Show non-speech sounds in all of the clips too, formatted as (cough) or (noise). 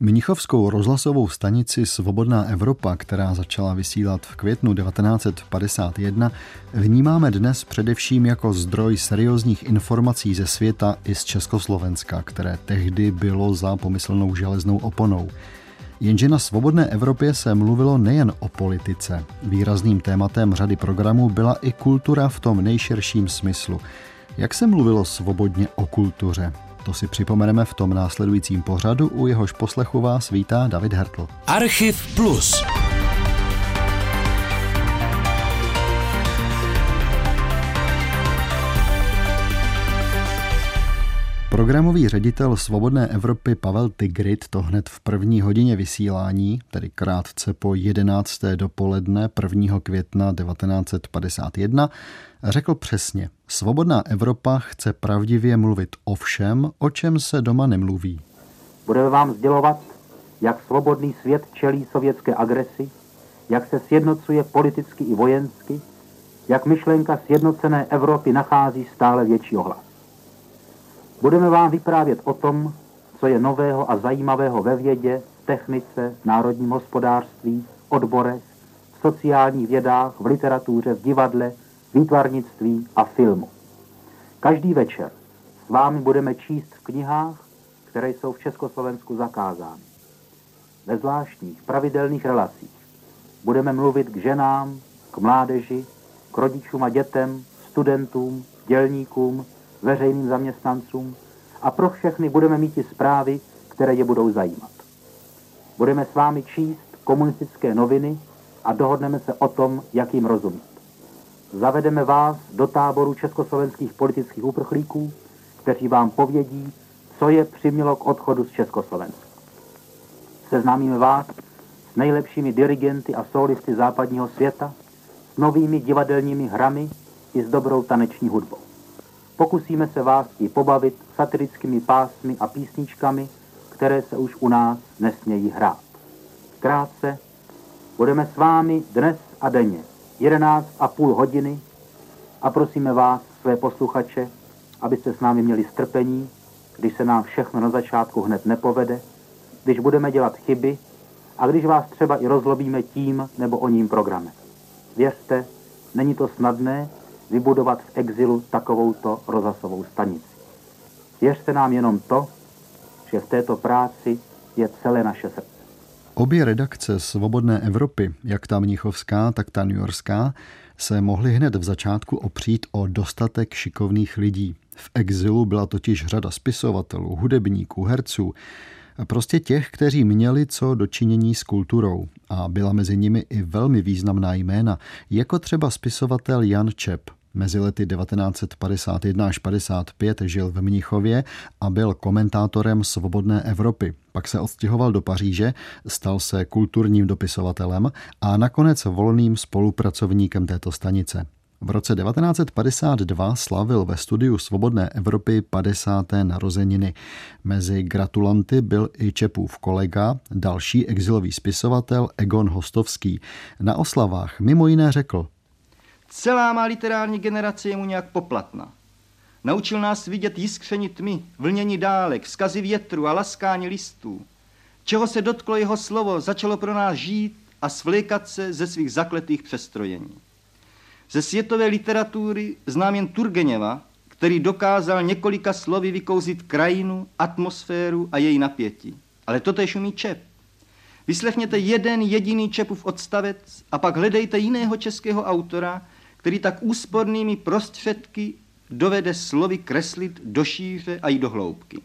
Mnichovskou rozhlasovou stanici Svobodná Evropa, která začala vysílat v květnu 1951, vnímáme dnes především jako zdroj seriózních informací ze světa i z Československa, které tehdy bylo za pomyslnou železnou oponou. Jenže na Svobodné Evropě se mluvilo nejen o politice. Výrazným tématem řady programů byla i kultura v tom nejširším smyslu. Jak se mluvilo svobodně o kultuře? To si připomeneme v tom následujícím pořadu, u jehož poslechu vás vítá David Hertl. Archiv Plus. Programový ředitel Svobodné Evropy Pavel Tigrit to hned v první hodině vysílání, tedy krátce po 11. dopoledne 1. května 1951, řekl přesně. Svobodná Evropa chce pravdivě mluvit o všem, o čem se doma nemluví. Budeme vám sdělovat, jak svobodný svět čelí sovětské agresi, jak se sjednocuje politicky i vojensky, jak myšlenka sjednocené Evropy nachází stále větší ohlas. Budeme vám vyprávět o tom, co je nového a zajímavého ve vědě, technice, národním hospodářství, odborech, v sociálních vědách, v literatuře, v divadle, výtvarnictví a filmu. Každý večer s vámi budeme číst v knihách, které jsou v Československu zakázány. Ve zvláštních pravidelných relacích budeme mluvit k ženám, k mládeži, k rodičům a dětem, studentům, dělníkům, veřejným zaměstnancům a pro všechny budeme mít i zprávy, které je budou zajímat. Budeme s vámi číst komunistické noviny a dohodneme se o tom, jak jim rozumět. Zavedeme vás do táboru československých politických uprchlíků, kteří vám povědí, co je přimělo k odchodu z Československa. Seznámíme vás s nejlepšími dirigenty a solisty západního světa, s novými divadelními hrami i s dobrou taneční hudbou. Pokusíme se vás i pobavit satirickými pásmy a písničkami, které se už u nás nesmějí hrát. Krátce, budeme s vámi dnes a denně 11 a půl hodiny a prosíme vás, své posluchače, abyste s námi měli strpení, když se nám všechno na začátku hned nepovede, když budeme dělat chyby a když vás třeba i rozlobíme tím nebo o ním programem. Věřte, není to snadné vybudovat v exilu takovouto rozhlasovou stanici. Věřte nám jenom to, že v této práci je celé naše srdce. Obě redakce Svobodné Evropy, jak ta mnichovská, tak ta newyorská, se mohly hned v začátku opřít o dostatek šikovných lidí. V exilu byla totiž řada spisovatelů, hudebníků, herců, prostě těch, kteří měli co dočinění s kulturou. A byla mezi nimi i velmi významná jména, jako třeba spisovatel Jan Čep, Mezi lety 1951 až 55 žil v Mnichově a byl komentátorem Svobodné Evropy. Pak se odstěhoval do Paříže, stal se kulturním dopisovatelem a nakonec volným spolupracovníkem této stanice. V roce 1952 slavil ve studiu Svobodné Evropy 50. narozeniny. Mezi gratulanty byl i Čepův kolega, další exilový spisovatel Egon Hostovský. Na oslavách mimo jiné řekl, Celá má literární generace je mu nějak poplatná. Naučil nás vidět jiskření tmy, vlnění dálek, skazy větru a laskání listů. Čeho se dotklo jeho slovo, začalo pro nás žít a svlékat se ze svých zakletých přestrojení. Ze světové literatury znám jen Turgeněva, který dokázal několika slovy vykouzit krajinu, atmosféru a její napětí. Ale to tež umí Čep. Vyslechněte jeden jediný Čepův odstavec a pak hledejte jiného českého autora, který tak úspornými prostředky dovede slovy kreslit do šíře a i do hloubky.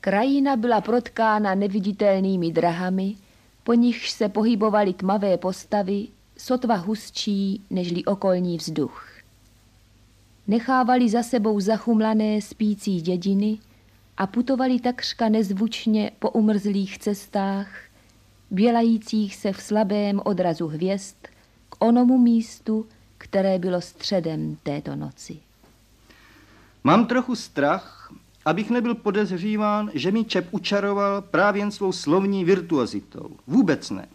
Krajina byla protkána neviditelnými drahami, po nichž se pohybovaly tmavé postavy, sotva hustší nežli okolní vzduch. Nechávali za sebou zachumlané spící dědiny a putovali takřka nezvučně po umrzlých cestách, bělajících se v slabém odrazu hvězd k onomu místu, které bylo středem této noci. Mám trochu strach, abych nebyl podezříván, že mi Čep učaroval právě jen svou slovní virtuozitou. Vůbec ne.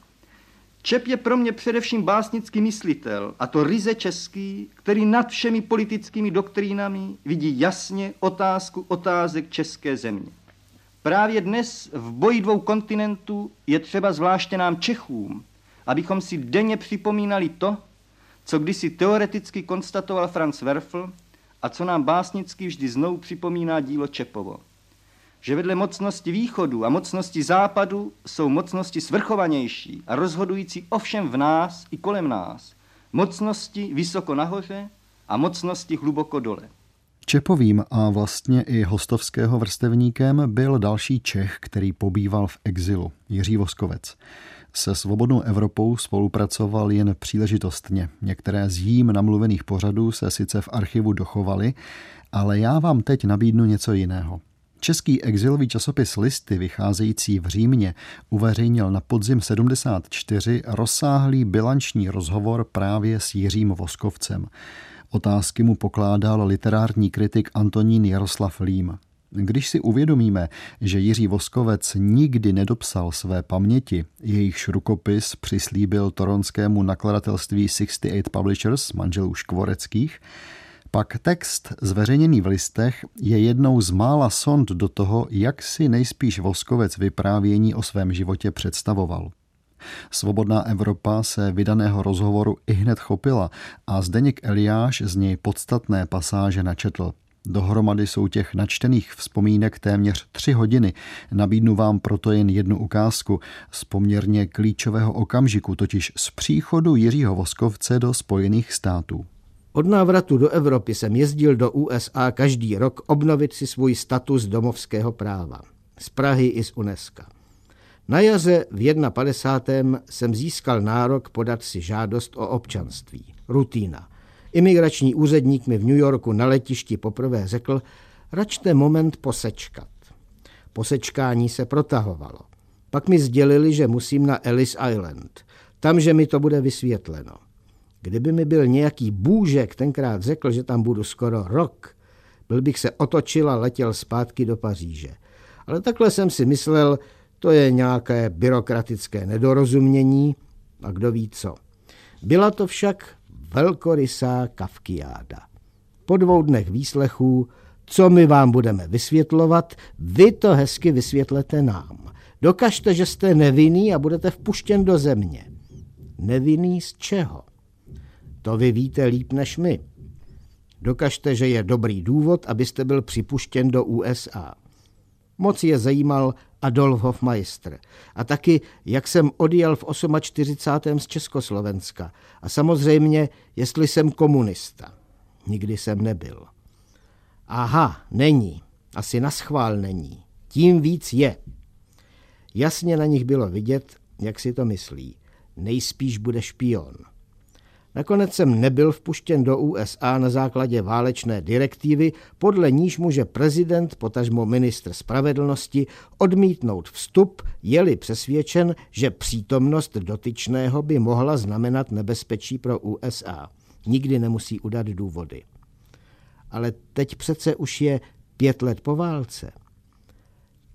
Čep je pro mě především básnický myslitel, a to ryze český, který nad všemi politickými doktrínami vidí jasně otázku otázek české země. Právě dnes v boji dvou kontinentů je třeba zvláště nám Čechům, abychom si denně připomínali to, co kdysi teoreticky konstatoval Franz Werfel a co nám básnicky vždy znovu připomíná dílo Čepovo. Že vedle mocnosti východu a mocnosti západu jsou mocnosti svrchovanější a rozhodující ovšem v nás i kolem nás. Mocnosti vysoko nahoře a mocnosti hluboko dole. Čepovým a vlastně i hostovského vrstevníkem byl další Čech, který pobýval v exilu, Jiří Voskovec. Se Svobodnou Evropou spolupracoval jen příležitostně. Některé z jím namluvených pořadů se sice v archivu dochovaly, ale já vám teď nabídnu něco jiného. Český exilový časopis Listy, vycházející v Římě, uveřejnil na podzim 74 rozsáhlý bilanční rozhovor právě s Jiřím Voskovcem. Otázky mu pokládal literární kritik Antonín Jaroslav Lím. Když si uvědomíme, že Jiří Voskovec nikdy nedopsal své paměti, jejichž rukopis přislíbil toronskému nakladatelství 68 Publishers, manželů Škvoreckých, pak text zveřejněný v listech je jednou z mála sond do toho, jak si nejspíš Voskovec vyprávění o svém životě představoval. Svobodná Evropa se vydaného rozhovoru i hned chopila a Zdeněk Eliáš z něj podstatné pasáže načetl. Dohromady jsou těch načtených vzpomínek téměř tři hodiny. Nabídnu vám proto jen jednu ukázku z poměrně klíčového okamžiku, totiž z příchodu Jiřího Voskovce do Spojených států. Od návratu do Evropy jsem jezdil do USA každý rok obnovit si svůj status domovského práva. Z Prahy i z UNESCO. Na jaře v 51. jsem získal nárok podat si žádost o občanství. Rutina. Imigrační úředník mi v New Yorku na letišti poprvé řekl, račte moment posečkat. Posečkání se protahovalo. Pak mi sdělili, že musím na Ellis Island. Tam, že mi to bude vysvětleno. Kdyby mi byl nějaký bůžek tenkrát řekl, že tam budu skoro rok, byl bych se otočil a letěl zpátky do Paříže. Ale takhle jsem si myslel, to je nějaké byrokratické nedorozumění a kdo ví co. Byla to však velkorysá kavkiáda. Po dvou dnech výslechů, co my vám budeme vysvětlovat, vy to hezky vysvětlete nám. Dokažte, že jste nevinný a budete vpuštěn do země. Nevinný z čeho? To vy víte líp než my. Dokažte, že je dobrý důvod, abyste byl připuštěn do USA. Moc je zajímal Adolf Hofmeister a taky, jak jsem odjel v 48. z Československa a samozřejmě, jestli jsem komunista. Nikdy jsem nebyl. Aha, není. Asi na schvál není. Tím víc je. Jasně na nich bylo vidět, jak si to myslí. Nejspíš bude špion. Nakonec jsem nebyl vpuštěn do USA na základě válečné direktivy, podle níž může prezident, potažmo ministr spravedlnosti, odmítnout vstup, je-li přesvědčen, že přítomnost dotyčného by mohla znamenat nebezpečí pro USA. Nikdy nemusí udat důvody. Ale teď přece už je pět let po válce.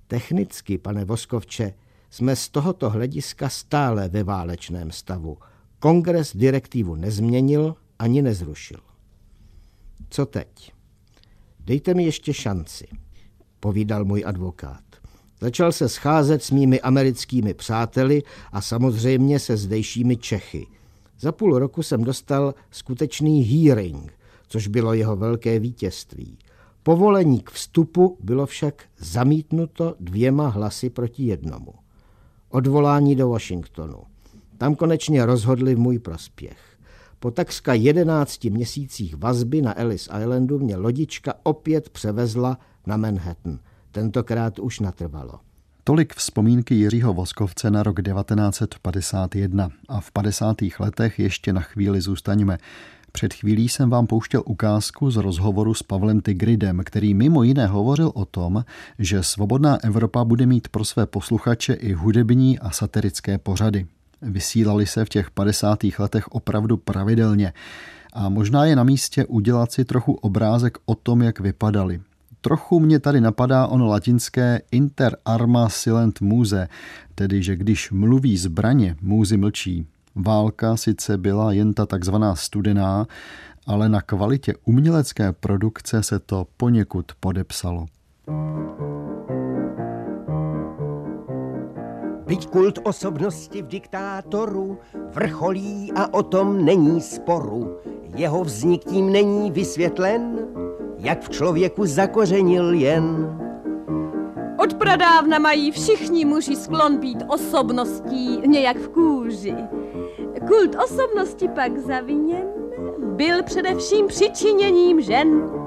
Technicky, pane Voskovče, jsme z tohoto hlediska stále ve válečném stavu – Kongres direktivu nezměnil ani nezrušil. Co teď? Dejte mi ještě šanci, povídal můj advokát. Začal se scházet s mými americkými přáteli a samozřejmě se zdejšími Čechy. Za půl roku jsem dostal skutečný hearing, což bylo jeho velké vítězství. Povolení k vstupu bylo však zamítnuto dvěma hlasy proti jednomu. Odvolání do Washingtonu. Tam konečně rozhodli v můj prospěch. Po takřka jedenácti měsících vazby na Ellis Islandu mě lodička opět převezla na Manhattan. Tentokrát už natrvalo. Tolik vzpomínky Jiřího Voskovce na rok 1951 a v 50. letech ještě na chvíli zůstaňme. Před chvílí jsem vám pouštěl ukázku z rozhovoru s Pavlem Tigridem, který mimo jiné hovořil o tom, že Svobodná Evropa bude mít pro své posluchače i hudební a satirické pořady. Vysílali se v těch 50. letech opravdu pravidelně a možná je na místě udělat si trochu obrázek o tom, jak vypadali. Trochu mě tady napadá ono latinské inter arma silent muse, tedy že když mluví zbraně, můzy mlčí. Válka sice byla jen ta takzvaná studená, ale na kvalitě umělecké produkce se to poněkud podepsalo. Byť kult osobnosti v diktátoru vrcholí a o tom není sporu. Jeho vznik tím není vysvětlen, jak v člověku zakořenil jen. Od pradávna mají všichni muži sklon být osobností nějak v kůži. Kult osobnosti pak zaviněn byl především přičiněním žen.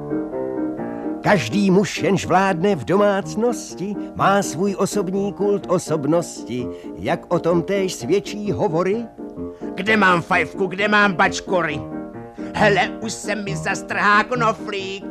Každý muž, jenž vládne v domácnosti, má svůj osobní kult osobnosti. Jak o tom též svědčí hovory? Kde mám fajfku, kde mám bačkory? Hele, už se mi zastrhá knoflík.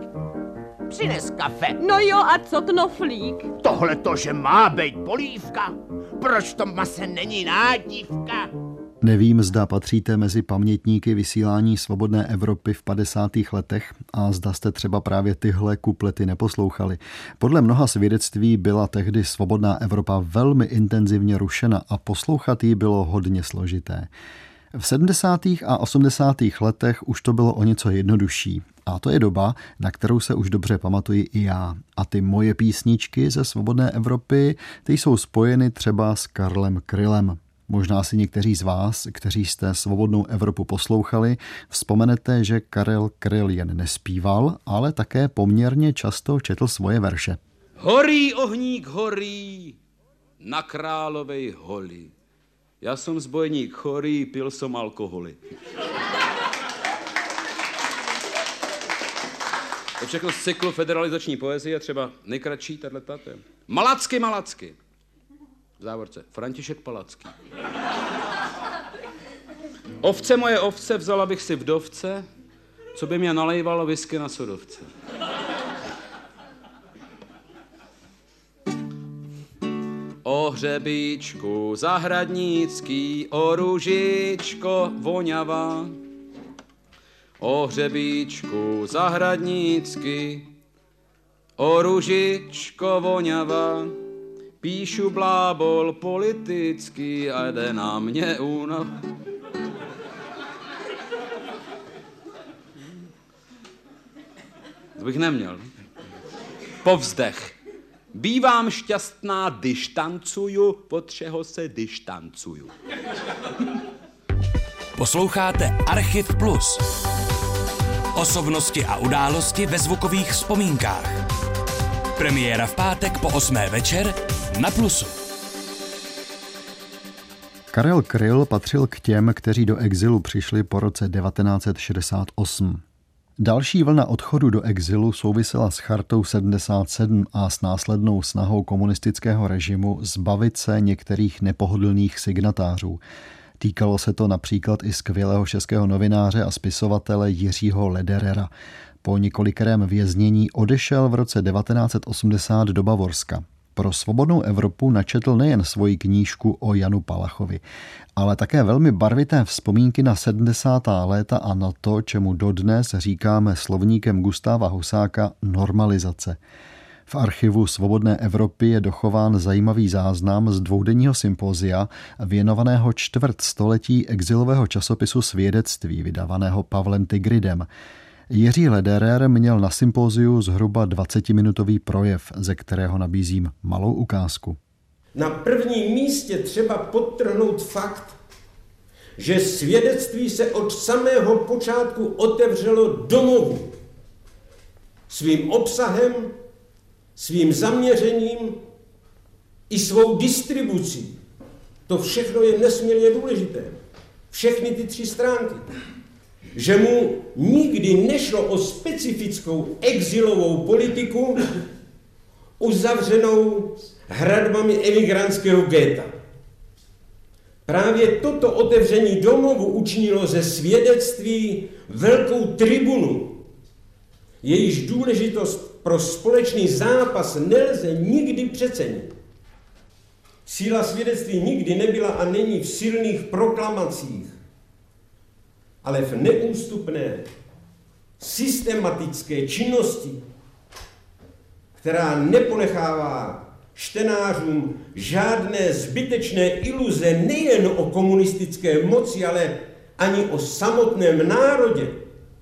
Přines kafe. No jo, a co knoflík? Tohle to, že má být polívka. Proč to mase není nádívka? Nevím, zda patříte mezi pamětníky vysílání Svobodné Evropy v 50. letech a zda jste třeba právě tyhle kuplety neposlouchali. Podle mnoha svědectví byla tehdy Svobodná Evropa velmi intenzivně rušena a poslouchat ji bylo hodně složité. V 70. a 80. letech už to bylo o něco jednodušší. A to je doba, na kterou se už dobře pamatuji i já. A ty moje písničky ze Svobodné Evropy, ty jsou spojeny třeba s Karlem Krylem. Možná si někteří z vás, kteří jste Svobodnou Evropu poslouchali, vzpomenete, že Karel Kryl jen nespíval, ale také poměrně často četl svoje verše. Horí ohník horí na královej holi. Já jsem zbojník chorý, pil jsem alkoholy. To všechno z cyklu federalizační poezie, třeba nejkratší tato. Malacky, Malacky závorce, František Palacký. Ovce moje ovce, vzala bych si vdovce, co by mě nalejvalo whisky na sodovce. O hřebíčku zahradnický, o růžičko voňavá. O hřebíčku zahradnický, o růžičko voňavá. Píšu blábol politický a jde na mě únav. To bych neměl. Povzdech. Bývám šťastná, když tancuju, pod čeho se když tancuju. Posloucháte Archiv Plus. Osobnosti a události ve zvukových vzpomínkách. Premiéra v pátek po 8. večer na Plusu. Karel Kryl patřil k těm, kteří do exilu přišli po roce 1968. Další vlna odchodu do exilu souvisela s chartou 77 a s následnou snahou komunistického režimu zbavit se některých nepohodlných signatářů. Týkalo se to například i skvělého českého novináře a spisovatele Jiřího Lederera. Po několikrém věznění odešel v roce 1980 do Bavorska. Pro svobodnou Evropu načetl nejen svoji knížku o Janu Palachovi, ale také velmi barvité vzpomínky na 70. léta a na to, čemu dodnes říkáme slovníkem Gustáva Husáka normalizace. V archivu Svobodné Evropy je dochován zajímavý záznam z dvoudenního sympózia věnovaného čtvrt století exilového časopisu Svědectví, vydávaného Pavlem Tigridem. Jiří Lederer měl na sympóziu zhruba 20-minutový projev, ze kterého nabízím malou ukázku. Na prvním místě třeba podtrhnout fakt, že svědectví se od samého počátku otevřelo domovu. Svým obsahem, svým zaměřením i svou distribucí. To všechno je nesmírně důležité. Všechny ty tři stránky že mu nikdy nešlo o specifickou exilovou politiku uzavřenou hradbami emigrantského géta. Právě toto otevření domovu učinilo ze svědectví velkou tribunu. Jejíž důležitost pro společný zápas nelze nikdy přecenit. Síla svědectví nikdy nebyla a není v silných proklamacích, ale v neústupné systematické činnosti, která neponechává čtenářům žádné zbytečné iluze nejen o komunistické moci, ale ani o samotném národě,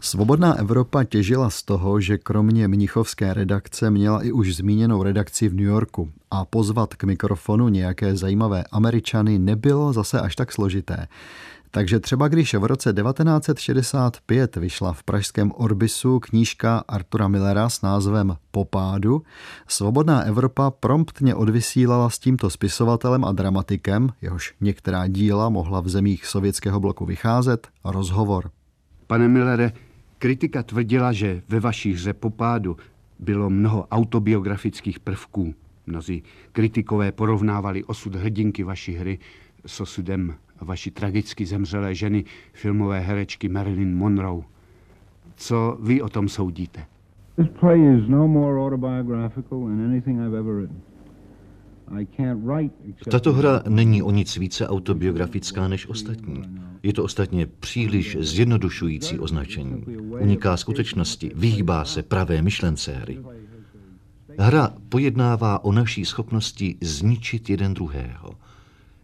Svobodná Evropa těžila z toho, že kromě mnichovské redakce měla i už zmíněnou redakci v New Yorku a pozvat k mikrofonu nějaké zajímavé Američany nebylo zase až tak složité. Takže třeba když v roce 1965 vyšla v pražském Orbisu knížka Artura Millera s názvem Popádu, Svobodná Evropa promptně odvysílala s tímto spisovatelem a dramatikem, jehož některá díla mohla v zemích sovětského bloku vycházet, rozhovor. Pane Millere, kritika tvrdila, že ve vaší hře Popádu bylo mnoho autobiografických prvků. Mnozí kritikové porovnávali osud hrdinky vaší hry s osudem vaší tragicky zemřelé ženy, filmové herečky Marilyn Monroe. Co vy o tom soudíte? This play is no more autobiographical than anything I've ever written. Tato hra není o nic více autobiografická než ostatní. Je to ostatně příliš zjednodušující označení. Uniká skutečnosti, vyhýbá se pravé myšlence hry. Hra pojednává o naší schopnosti zničit jeden druhého.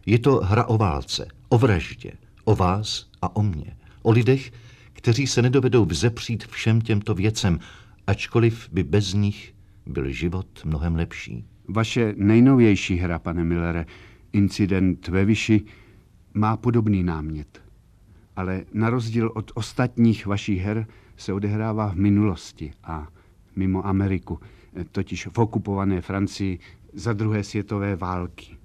Je to hra o válce, o vraždě, o vás a o mně, o lidech, kteří se nedovedou vzepřít všem těmto věcem, ačkoliv by bez nich byl život mnohem lepší. Vaše nejnovější hra, pane Millere, Incident ve Vyši, má podobný námět. Ale na rozdíl od ostatních vašich her se odehrává v minulosti a mimo Ameriku, totiž v okupované Francii za druhé světové války.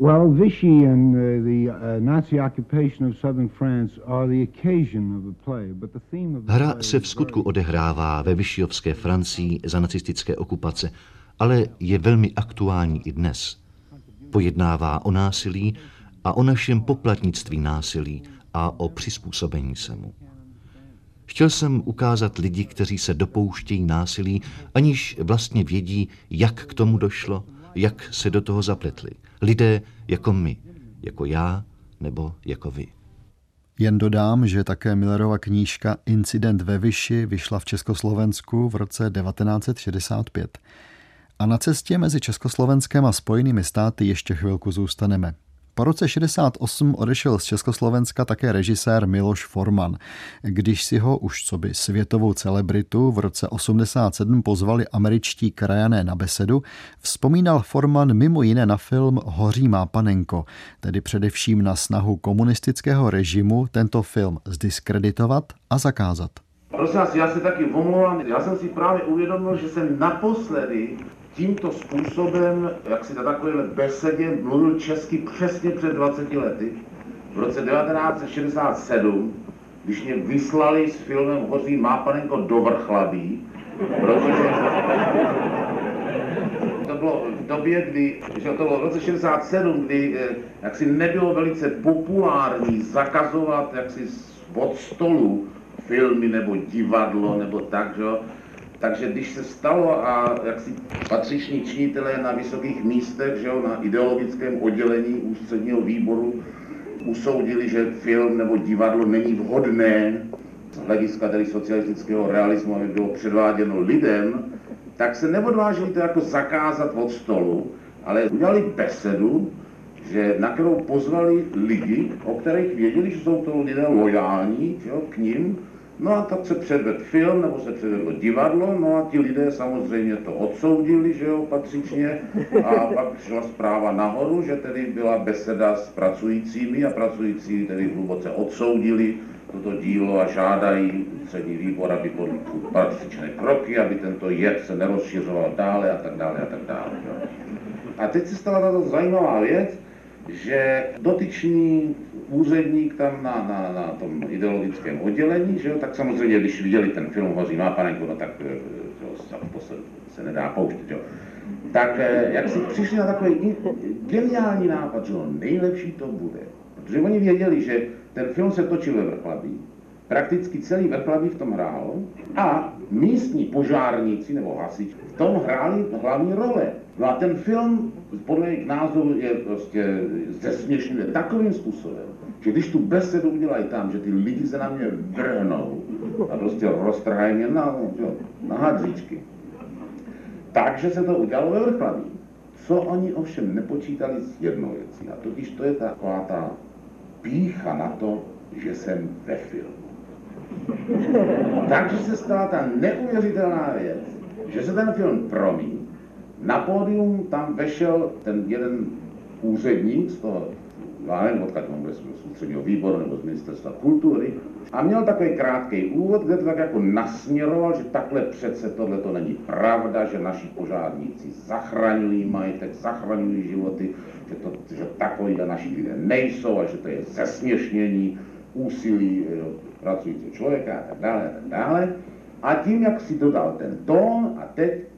Well, Vichy and uh, the uh, Nazi occupation of southern France are the occasion of the play, but the theme of the Hra se v skutku odehrává ve Vyšijovské Francii za nacistické okupace, ale je velmi aktuální i dnes. Pojednává o násilí a o našem poplatnictví násilí a o přizpůsobení se mu. Chtěl jsem ukázat lidi, kteří se dopouštějí násilí, aniž vlastně vědí, jak k tomu došlo, jak se do toho zapletli. Lidé jako my, jako já nebo jako vy. Jen dodám, že také Millerova knížka Incident ve Vyši vyšla v Československu v roce 1965. A na cestě mezi Československem a Spojenými státy ještě chvilku zůstaneme. Po roce 68 odešel z Československa také režisér Miloš Forman. Když si ho už co by světovou celebritu v roce 87 pozvali američtí krajané na besedu, vzpomínal Forman mimo jiné na film Hoří má panenko, tedy především na snahu komunistického režimu tento film zdiskreditovat a zakázat. Prosím vás, já se taky omlouvám, já jsem si právě uvědomil, že jsem naposledy tímto způsobem, jak si na takovéhle besedě mluvil česky přesně před 20 lety, v roce 1967, když mě vyslali s filmem Hoří má panenko do Vrchlabí, protože to bylo v době, kdy, že to bylo v roce 67, kdy eh, jaksi nebylo velice populární zakazovat jaksi od stolu filmy nebo divadlo nebo tak, že takže když se stalo a jak si patřiční činitelé na vysokých místech, že jo, na ideologickém oddělení ústředního výboru usoudili, že film nebo divadlo není vhodné z hlediska tedy socialistického realismu, aby bylo předváděno lidem, tak se neodvážili to jako zakázat od stolu, ale udělali besedu, že na kterou pozvali lidi, o kterých věděli, že jsou to lidé lojální jo, k ním, No a tak se předvedl film, nebo se předvedlo divadlo, no a ti lidé samozřejmě to odsoudili, že jo, patřičně. A pak šla zpráva nahoru, že tedy byla beseda s pracujícími a pracující tedy hluboce odsoudili toto dílo a žádají ústřední výbor, aby podli patřičné kroky, aby tento jed se nerozšiřoval dále a tak dále a tak dále. Jo. A teď se stala tato zajímavá věc, že dotyčný úředník tam na, na, na tom ideologickém oddělení, že jo, tak samozřejmě, když viděli ten film Hoří má panenku, no tak to se, se nedá pouštět, jo. Tak eh, jak si přišli na takový geniální nápad, že jo, nejlepší to bude. Protože oni věděli, že ten film se točil ve Vrchlabí, prakticky celý Vrchlabí v tom hrál a místní požárníci nebo hasiči v tom hráli hlavní role. No a ten film podle jejich názoru je prostě zesměšňuje takovým způsobem, že když tu besedu udělají tam, že ty lidi se na mě vrhnou a prostě roztrhají mě na, na hadříčky. Takže se to udělalo ve Vrchlaví. Co oni ovšem nepočítali s jednou věcí, a totiž to je taková ta pícha na to, že jsem ve filmu. (laughs) Takže se stala ta neuvěřitelná věc, že se ten film promí, na pódium tam vešel ten jeden úředník z toho, já nevím, odkud byl z ústředního výboru nebo z ministerstva kultury, a měl takový krátký úvod, kde to tak jako nasměroval, že takhle přece tohle to není pravda, že naši požárníci zachraňují majetek, zachraňují životy, že, to, že takový naši lidé nejsou a že to je zesměšnění úsilí jo, pracujícího člověka a tak dále a tak dále. A tím, jak si dodal ten tón a teď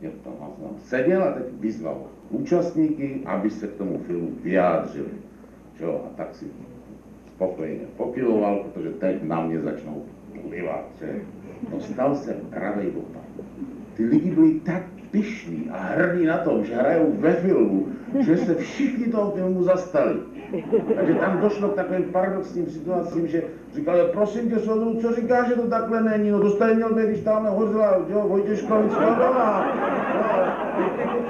jak tam seděl a teď vyzval účastníky, aby se k tomu filmu vyjádřili. Jo, a tak si spokojeně pokyloval, protože teď na mě začnou plivat. Že? No stal se pravej opak. Ty lidi byli tak pišní a hrdí na tom, že hrajou ve filmu, že se všichni toho filmu zastali. Takže tam došlo k takovým paradoxním situacím, že říkali, prosím tě, soudru, co říká, že to takhle není, no dostali měl být, když tam hořela, jo, Vojtěškovická doma.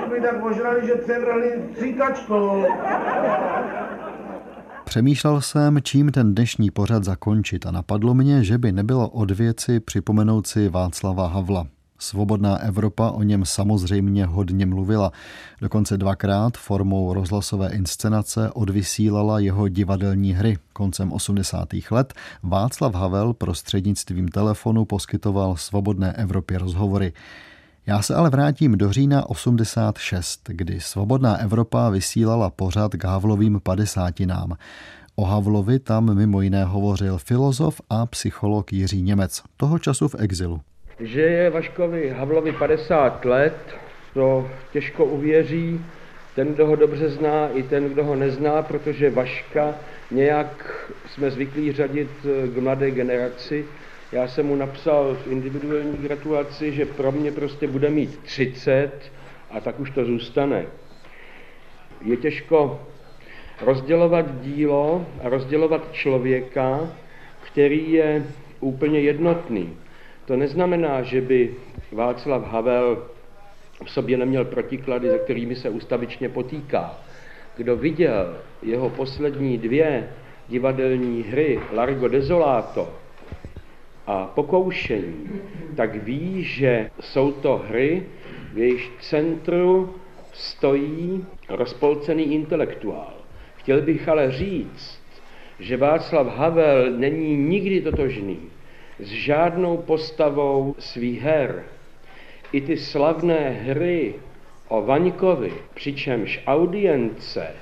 No, ty tak ožrali, že převrali stříkačkou. Přemýšlel jsem, čím ten dnešní pořad zakončit a napadlo mě, že by nebylo od věci připomenout si Václava Havla. Svobodná Evropa o něm samozřejmě hodně mluvila. Dokonce dvakrát formou rozhlasové inscenace odvysílala jeho divadelní hry. Koncem 80. let Václav Havel prostřednictvím telefonu poskytoval Svobodné Evropě rozhovory. Já se ale vrátím do října 86, kdy Svobodná Evropa vysílala pořad k Havlovým padesátinám. O Havlovi tam mimo jiné hovořil filozof a psycholog Jiří Němec, toho času v exilu. Že je Vaškovi Havlovi 50 let, to těžko uvěří ten, kdo ho dobře zná, i ten, kdo ho nezná, protože Vaška nějak jsme zvyklí řadit k mladé generaci, já jsem mu napsal v individuální gratulaci, že pro mě prostě bude mít 30 a tak už to zůstane. Je těžko rozdělovat dílo a rozdělovat člověka, který je úplně jednotný. To neznamená, že by Václav Havel v sobě neměl protiklady, se kterými se ustavičně potýká. Kdo viděl jeho poslední dvě divadelní hry Largo Desolato a pokoušení, tak ví, že jsou to hry, v jejich centru stojí rozpolcený intelektuál. Chtěl bych ale říct, že Václav Havel není nikdy totožný s žádnou postavou svých her. I ty slavné hry o Vaňkovi, přičemž audience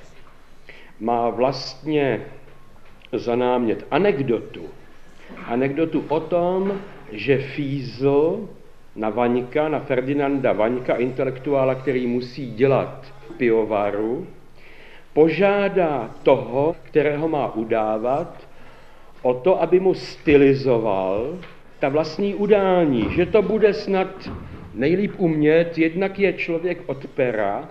má vlastně za námět anekdotu, anekdotu o tom, že Fízl na Vaňka, na Ferdinanda Vaňka, intelektuála, který musí dělat pivovaru, požádá toho, kterého má udávat, o to, aby mu stylizoval ta vlastní udání, že to bude snad nejlíp umět, jednak je člověk od pera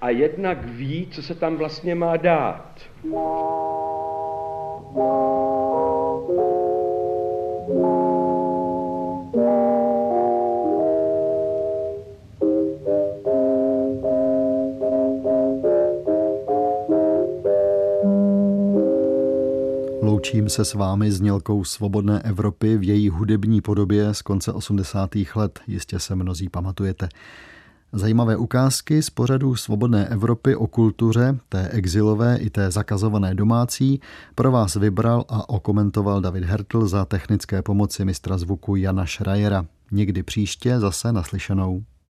a jednak ví, co se tam vlastně má dát. Loučím se s vámi znělkou Svobodné Evropy v její hudební podobě z konce 80. let, jistě se mnozí pamatujete. Zajímavé ukázky z pořadu Svobodné Evropy o kultuře, té exilové i té zakazované domácí, pro vás vybral a okomentoval David Hertl za technické pomoci mistra zvuku Jana Schreiera. Někdy příště zase naslyšenou.